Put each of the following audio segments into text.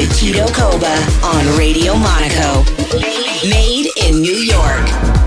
with Tito Koba on Radio Monaco. Made in New York.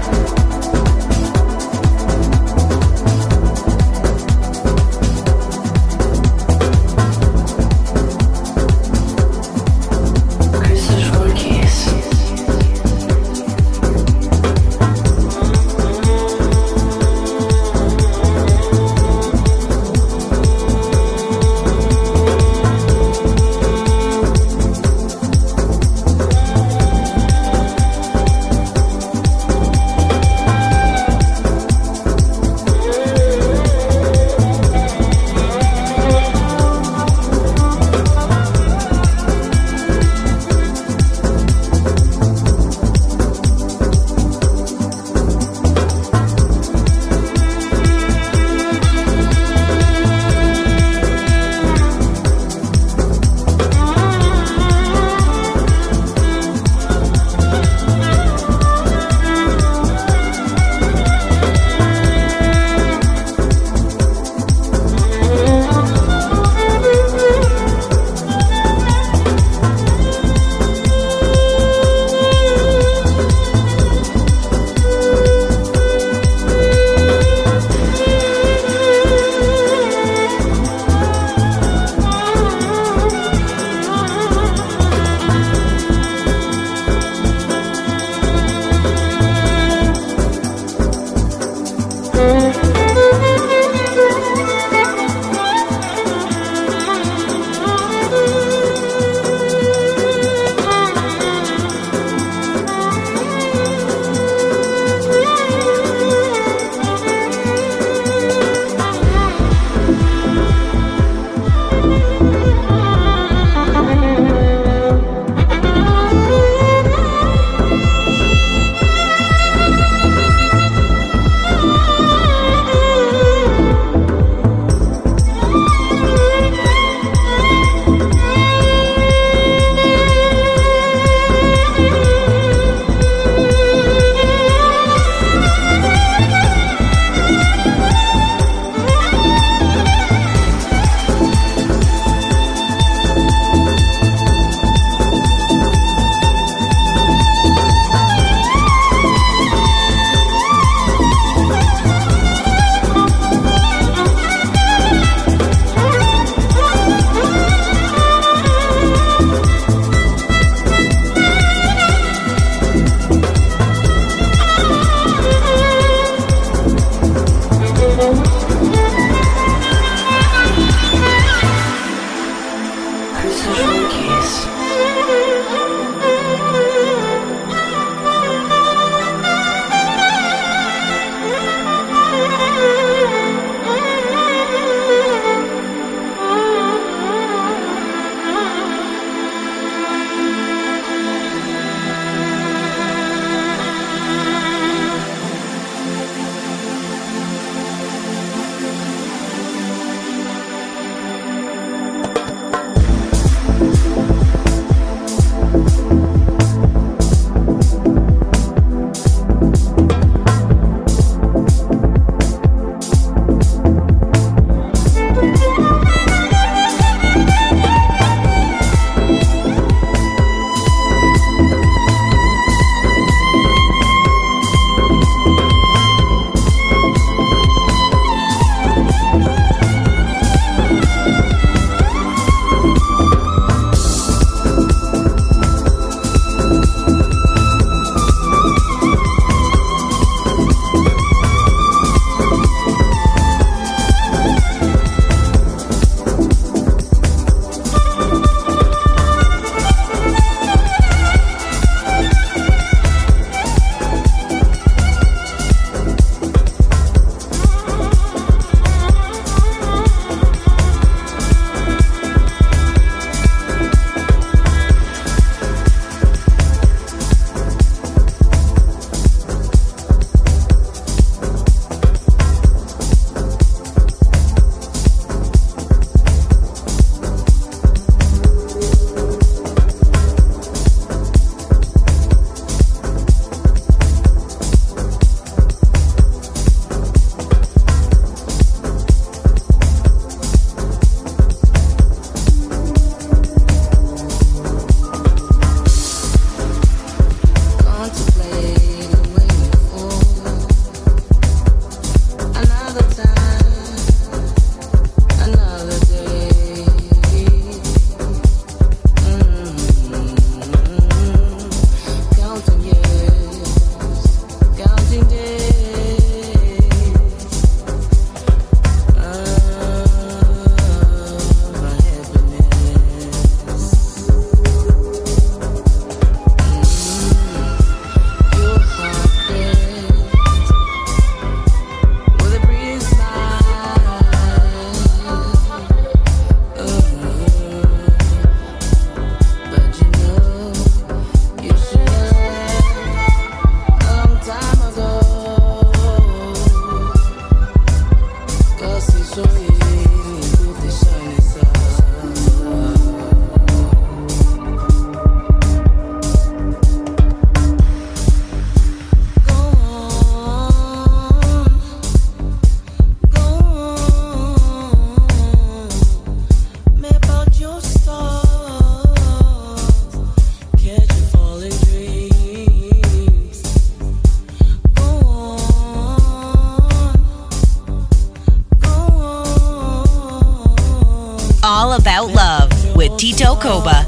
With